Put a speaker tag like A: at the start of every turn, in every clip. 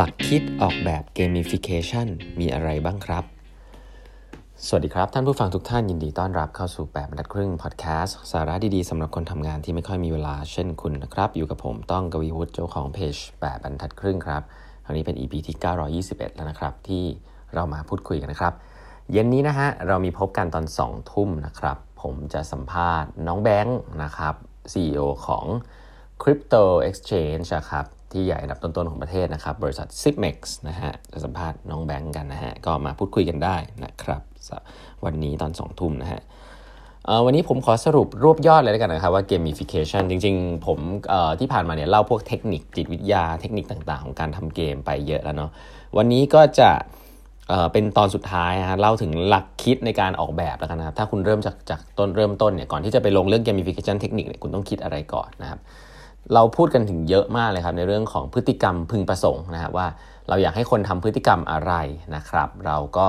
A: หลักคิดออกแบบเกม i ฟิเคชันมีอะไรบ้างครับ สวัสดีครับ ท่านผู้ฟังทุกท่านยินดีต้อนรับเข้าสู่8บรรทัดครึ่งพอดแคสต์สาระดีๆสำหรับคนทำงานที่ไม่ค่อยมีเวลาเช่นคุณนะครับ อยู่กับผมต้องกวีวุฒิเจ้าของเพจ8บรรทัดครึ่งครับคราวนี้เป็น EP ที่ 921 แล้วนะครับ ที่เรามาพูดคุยกันนะครับ เย็นนี้นะฮะเรามีพบกันตอน 2 ทุ่มนะครับ ผมจะสัมภาษณ์น้องแบงค์นะครับ CEO ของ Crypto Exchange นะครับ ที่ใหญ่อันดับต้นๆของประเทศนะครับ บริษัท s i p m e x นะฮะจะสัมภาษณ์น้องแบงค์กันนะฮะก็มาพูดคุยกันได้นะครับ วันนี้ตอน2ทุ่มนะฮะวันนี้ผมขอสรุปรวบยอดเลยแล้วกันนะครับว่า gamification จริงๆ ผมที่ผ่านมาเนี่ยเล่าพวกเทคนิคจิตวิทยาเทคนิคต่างๆ ของการทำเกมไปเยอะแล้วเนาะวันนี้ก็จะเป็นตอนสุดท้ายฮะเล่าถึงหลักคิดในการออกแบบแล้วกันนะครับ ถ้าคุณเริ่มจากจากต้นเริ่มต้นเนี่ยก่อนที่จะไปลงเรื่อง gamification เทคนิคเนี่ยคุณต้องคิดอะไรก่อนนะครับ เราพูดกันถึงเยอะมากเลยครับในเรื่องของพฤติกรรมพึงประสงค์นะครับว่าเราอยากให้คนทำพฤติกรรมอะไรนะครับ เราก็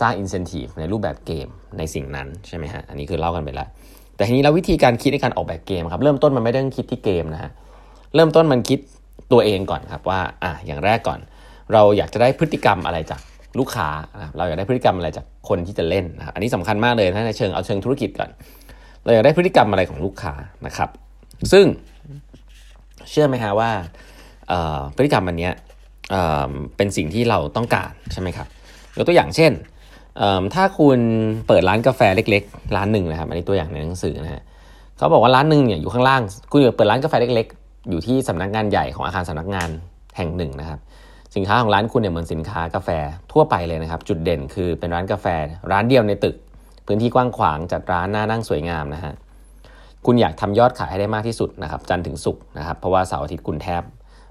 A: สร้าง incentive ในรูปแบบเกมในสิ่งนั้นใช่ไหมฮะอันนี้คือเล่ากันไปแล้ว แต่ทีนี้เราวิธีการคิดในการออกแบบเกมครับเริ่มต้นมันไม่ได้คิดที่เกมนะฮะเริ่มต้นมันคิดตัวเองก่อนครับว่าอะอย่างแรกก่อน เราอยากจะได้พฤติกรรมอะไรจากลูกค้าเราอยากได้พฤติกรรมอะไรจากคนที่จะเล่นนะครับอันนี้สำคัญมากเลยถ้าในเชิงเอาเชิงธุรกิจก่อน เราอยากได้พฤติกรรมอะไรของลูกค้านะครับ ซึ่งเชื่อไหมฮะว่าพฤติกรรมอันนี้เป็นสิ่งที่เราต้องการใช่ไหมครับยกตัวอย่างเช่น ถ้าคุณเปิดร้านกาแฟเล็ก ๆ ร้านหนึ่งนะครับ อันนี้ตัวอย่างในหนังสือนะฮะเขาบอกว่าร้านหนึ่งเนี่ยอยู่ข้างล่าง คุณเปิดร้านกาแฟเล็ก ๆ อยู่ที่สำนักงานใหญ่ของอาคารสำนักงานแห่งหนึ่งนะครับ สินค้าของร้านคุณเนี่ยเหมือนสินค้ากาแฟทั่วไปเลยนะครับ จุดเด่นคือเป็นร้านกาแฟร้านเดียวในตึก พื้นที่กว้างขวางจัดร้านน่านั่งสวยงามนะฮะ คุณอยากทำยอดขายให้ได้มากที่สุดนะครับจันถึงศุกร์นะครับเพราะว่าเสาร์อาทิตย์คุณแทบ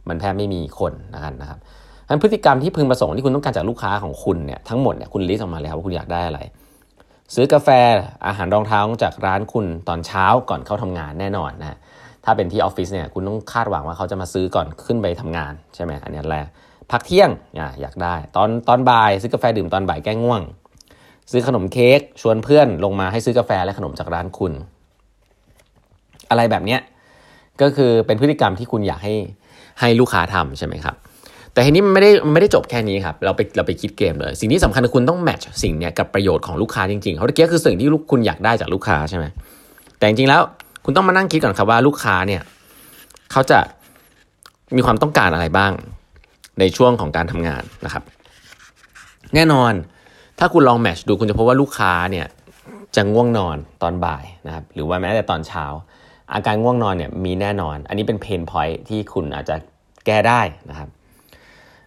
A: มันแทบไม่มีคนนะครับนะครับอันพฤติกรรมที่พึงประสงค์ที่คุณต้องการจากลูกค้าของคุณเนี่ยทั้งหมดเนี่ยคุณลิสต์ออกมาเลยครับว่าคุณอยากได้อะไร ซื้อกาแฟอาหารรองเท้าจากร้านคุณตอนเช้าก่อนเข้าทำงานแน่นอนนะถ้าเป็นที่ออฟฟิศเนี่ยคุณต้องคาดหวังว่าเขาจะมาซื้อก่อนขึ้นไปทำงานใช่ไหมอันนี้แรกพักเที่ยงอยากได้ ตอนตอนบ่ายซื้อกาแฟดื่มตอนบ่ายแก้ง่วง ซื้อขนมเค้กชวนเพื่อนลงมาให้ซื้อกาแฟและขนมจากร้านคุณ อะไรแบบเนี้ยก็คือเป็นพฤติกรรมที่คุณอยากให้ให้ลูกค้าทำใช่ไหมครับแต่ทีนี้มันไม่ได้ไม่ได้จบแค่นี้ครับเราไปเราไปคิดเกมเลย สิ่งที่สำคัญคือคุณต้องแมทช์สิ่งเนี้ยกับประโยชน์ของลูกค้าจริงๆเขาเมื่อกี้คือสิ่งที่ลูกคุณอยากได้จากลูกค้าใช่ไหมแต่จริงๆแล้วคุณต้องมานั่งคิดก่อนครับว่าลูกค้าเนี่ยเขาจะมีความต้องการอะไรบ้างในช่วงของการทำงานนะครับ แน่นอนถ้าคุณลองแมชดูคุณจะพบว่าลูกค้าเนี่ยจะง่วงนอนตอนบ่ายนะครับหรือว่าแม้แต่ตอนเช้า อาการง่วงนอนเนี่ยมีแน่นอน อันนี้เป็นเพนพอยท์ที่คุณอาจจะแก้ได้นะครับ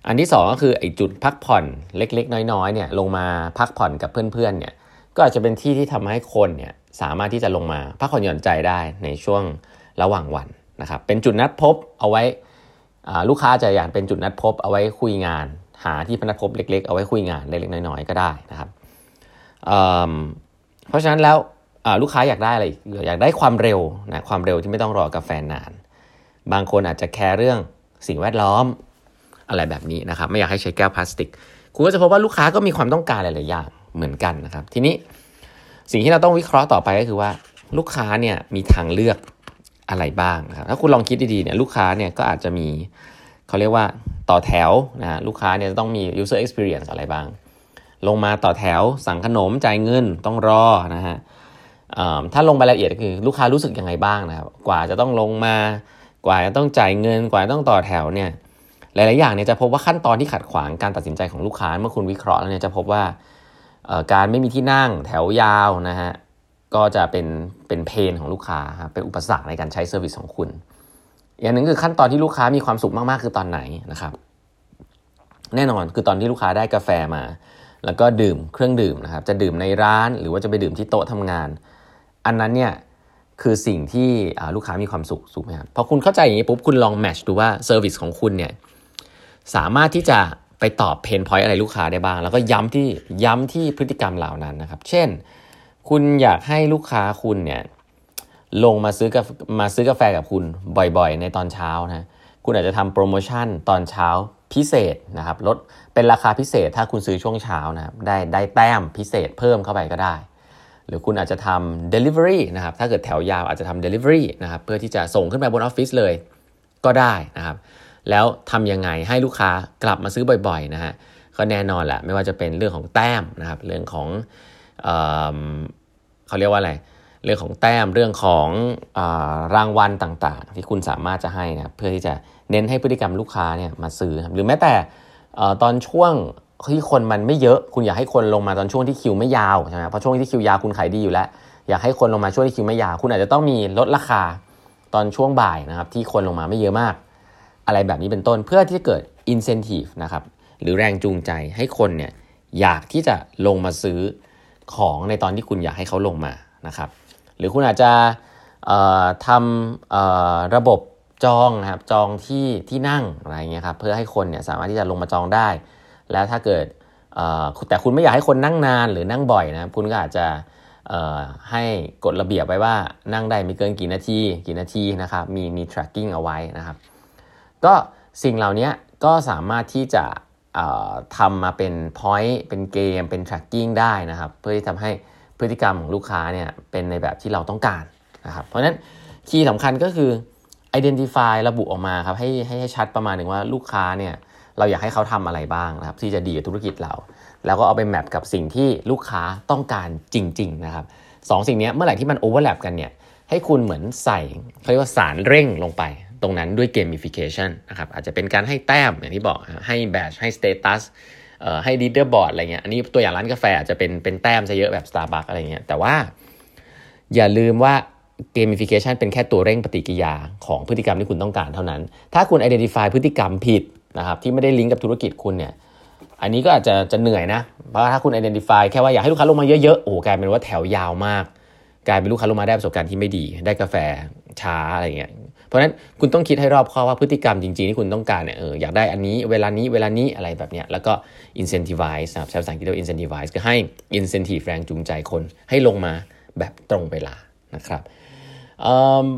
A: อันที่ 2 ก็คือไอ้จุดพักผ่อนเล็กๆ น้อยๆเนี่ยลงมาพักผ่อนกับเพื่อนๆเนี่ยก็อาจจะเป็นที่ที่ทำให้คนเนี่ยสามารถที่จะลงมาพักผ่อนหย่อนใจได้ในช่วงระหว่างวันนะครับ เป็นจุดนัดพบเอาไว้ลูกค้าจะอยากเป็นจุดนัดพบเอาไว้คุยงาน หาที่นัดพบเล็ก ๆ เอาไว้คุยงานเล็กๆน้อยๆก็ได้นะครับเเพราะฉะนั้นแล้ว ลูกค้าอยากได้อะไรอยากได้ความเร็วนะความเร็วที่ไม่ต้องรอกาแฟนาน บางคนอาจจะแคร์เรื่องสิ่งแวดล้อมอะไรแบบนี้นะครับ ไม่อยากให้ใช้แก้วพลาสติก คุณก็จะพบว่าลูกค้าก็มีความต้องการหลาย ๆ อย่างเหมือนกันนะครับ ทีนี้สิ่งที่เราต้องวิเคราะห์ต่อไปก็คือว่า ลูกค้าเนี่ยมีทางเลือกอะไรบ้างนะครับถ้าคุณลองคิดดี ๆ เนี่ยลูกค้าเนี่ยก็อาจจะมีเขาเรียกว่าต่อแถวนะลูกค้าเนี่ยต้องมี user experience อะไรบ้าง ลงมาต่อแถวสั่งขนมจ่ายเงินต้องรอนะฮะ ถ้าลงรายละเอียดคือลูกค้ารู้สึกยังไงบ้างนะครับ กว่าจะต้องลงมา กว่าจะต้องจ่ายเงิน กว่าต้องต่อแถวเนี่ย หลาย ๆ อย่างเนี่ยจะพบว่าขั้นตอนที่ขัดขวางการตัดสินใจของลูกค้าเมื่อคุณวิเคราะห์แล้วเนี่ยจะพบว่าการไม่มีที่นั่งแถวยาวนะฮะ ก็จะเป็นเป็น pain ของลูกค้าครับเป็นอุปสรรคในการใช้ service ของคุณ อย่างหนึ่งคือขั้นตอนที่ลูกค้ามีความสุขมาก ๆ คือตอนไหนนะครับ แน่นอนคือตอนที่ลูกค้าได้กาแฟมา แล้วก็ดื่มเครื่องดื่มนะครับ จะดื่มในร้านหรือว่าจะไปดื่มที่โต๊ะทำงาน อันนั้นเนี่ยคือสิ่งที่ลูกค้ามีความสุขถูกไหมครับพอคุณเข้าใจอย่างนี้ปุ๊บคุณลอง match ดูว่า service ของคุณเนี่ยสามารถที่จะไปตอบ pain point อะไรลูกค้าได้บ้าง แล้วก็ย้ำที่ย้ำที่พฤติกรรมเหล่านั้นนะครับ เช่น คุณอยากให้ลูกค้าคุณเนี่ยลงมาซื้อกามาซื้อกาแฟกับคุณบ่อยๆ ในตอนเช้านะคุณอาจจะทำโปรโมชั่นตอนเช้าพิเศษนะครับลดเป็นราคาพิเศษถ้าคุณซื้อช่วงเช้านะครับได้ได้แต้มพิเศษเพิ่มเข้าไปก็ได้ หรือคุณอาจจะทำ delivery นะครับถ้าเกิดแถวยาวอาจจะทำ delivery นะครับเพื่อที่จะส่งขึ้นไปบนออฟฟิศเลยก็ได้นะครับ แล้วทำยังไงให้ลูกค้ากลับมาซื้อบ่อยๆนะฮะก็แน่นอนแหละไม่ว่าจะเป็นเรื่องของแต้มนะครับเรื่องของเอเขาเรียกว่าอะไรเรื่องของแต้มเรื่องของอรางวัลต่างๆ ที่คุณสามารถจะให้นะเพื่อที่จะเน้นให้พฤติกรรมลูกค้าเนี่ยมาซื้อ หรือแม้แต่ตอนช่วง ที่คนมันไม่เยอะ คุณอยากให้คนลงมาตอนช่วงที่คิวไม่ยาวใช่ไหมเพราะช่วงที่คิวยาวคุณขายดีอยู่แล้ว อยากให้คนลงมาช่วงที่คิวไม่ยาว คุณอาจจะต้องมีลดราคาตอนช่วงบ่ายนะครับ ที่คนลงมาไม่เยอะมาก อะไรแบบนี้เป็นต้นเพื่อที่จะเกิด incentive นะครับหรือแรงจูงใจให้คนเนี่ยอยากที่จะลงมาซื้อของในตอนที่คุณอยากให้เขาลงมานะครับ หรือคุณอาจจะทำระบบจองนะครับจองที่ที่นั่งอะไรเงี้ยครับเพื่อให้คนเนี่ยสามารถที่จะลงมาจองได้ แล้วถ้าเกิดแต่คุณไม่อยากให้คนนั่งนานหรือนั่งบ่อยนะคุณก็อาจจะให้กฎระเบียบไว้ว่านั่งได้ไม่เกินกี่นาทีกี่นาทีนะครับมีมี tracking เอาไว้นะครับ ก็สิ่งเหล่านี้ก็สามารถที่จะทำมาเป็น point เป็นเกม เป็น tracking ได้นะครับ เพื่อที่ทำให้พฤติกรรมของลูกค้าเนี่ยเป็นในแบบที่เราต้องการนะครับ เพราะฉะนั้นคีย์สำคัญก็คือ identify ระบุออกมาครับให้ให้ชัดประมาณหนึ่งว่าลูกค้าเนี่ย เราอยากให้เขาทำอะไรบ้างนะครับที่จะดีกับธุรกิจเรา แล้วก็เอาไป map กับสิ่งที่ลูกค้าต้องการจริงๆนะครับสองสิ่งนี้เมื่อไหร่ที่มัน overlap กันเนี่ยให้คุณเหมือนใส่เขาเรียกว่าสารเร่งลงไป ตรงนั้นด้วย gamification นะครับอาจจะเป็นการให้แต้มอย่างที่บอกให้ badge ให้ status ให้ leaderboard อะไรเงี้ยอันนี้ตัวอย่างร้านกาแฟอาจจะเป็นเป็นแต้มซะเยอะแบบ Starbucks อะไรเงี้ยแต่ว่าอย่าลืมว่า gamification เป็นแค่ตัวเร่งปฏิกิริยาของพฤติกรรมที่คุณต้องการเท่านั้น ถ้าคุณ identify พฤติกรรมผิด นะครับที่ไม่ได้ลิงก์กับธุรกิจคุณเนี่ยอันนี้ก็อาจจะจะเหนื่อยนะ เพราะถ้าคุณ identify แค่ว่าอยากให้ลูกค้าลงมาเยอะๆ โอ้กลายเป็นว่าแถวยาวมาก กลายเป็นลูกค้าลงมาได้ประสบการณ์ที่ไม่ดี ได้กาแฟช้าอะไรเงี้ย เพราะฉะนั้นคุณต้องคิดให้รอบคอบว่าพฤติกรรมจริงๆ ที่คุณต้องการเนี่ยเอออยากได้อันนี้เวลานี้เวลานี้อะไรแบบเนี้ยแล้วก็ incentivize นะครับใช้ภาษาอังกฤษเรียกว่า incentivize ก็ให้ incentive แรงจูงใจคนให้ลงมาแบบตรงเวลานะครับ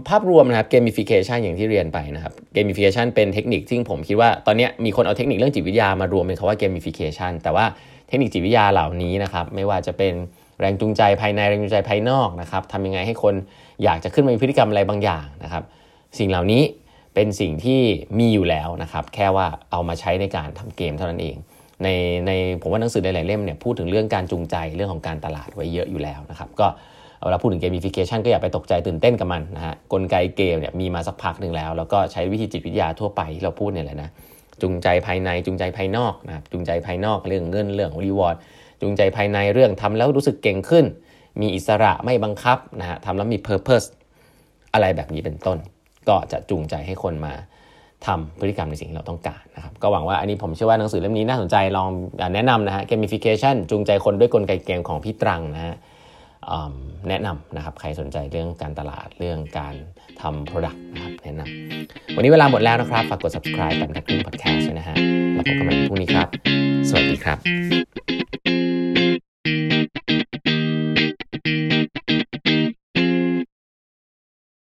A: ภาพรวมนะครับ gamification อย่างที่เรียนไปนะครับ gamification เป็นเทคนิคที่ผมคิดว่าตอนนี้มีคนเอาเทคนิคเรื่องจิตวิทยามารวมเป็นคำว่า gamification แต่ว่าเทคนิคจิตวิทยาเหล่านี้นะครับไม่ว่าจะเป็นแรงจูงใจภายในแรงจูงใจภายนอกนะครับทำยังไงให้คนอยากจะขึ้นมามีพฤติกรรมอะไรบางอย่างนะครับ สิ่งเหล่านี้เป็นสิ่งที่มีอยู่แล้วนะครับ แค่ว่าเอามาใช้ในการทำเกมเท่านั้นเอง ในในผมว่าหนังสือหลายๆเล่มเนี่ยพูดถึงเรื่องการจูงใจเรื่องของการตลาดไว้เยอะอยู่แล้วนะครับ ก็ เวลาพูดถึง gamification ก็อย่าไปตกใจตื่นเต้นกับมันนะฮะกลไกเกมเนี่ยมีมาสักพักหนึ่งแล้ว แล้วก็ใช้วิธีจิตวิทยาทั่วไปที่เราพูดเนี่ยแหละนะจูงใจภายในจูงใจภายนอกนะครับจูงใจภายนอกเรื่องเงินเรื่อง reward จูงใจภายในเรื่องทำแล้วรู้สึกเก่งขึ้น มีอิสระไม่บังคับนะฮะทำแล้วมี purpose อะไรแบบนี้เป็นต้น ก็จะจูงใจให้คนมาทำพฤติกรรมในสิ่งที่เราต้องการนะครับก็หวังว่าอันนี้ผมเชื่อว่าหนังสือเล่มนี้น่าสนใจลองแนะนำนะฮะ gamification จูงใจคนด้วยกลไกเกมของพี่ตรังนะฮะ แนะนำนะครับ ใครสนใจเรื่องการตลาดเรื่องการทำ Product นะครับแนะนำวันนี้เวลาหมดแล้วนะครับ ฝากกด subscribe กับนักวิ่ง podcast ด้วยนะฮะแล้วพบกันใหม่พรุ่งนี้ครับ สวัสดีครับ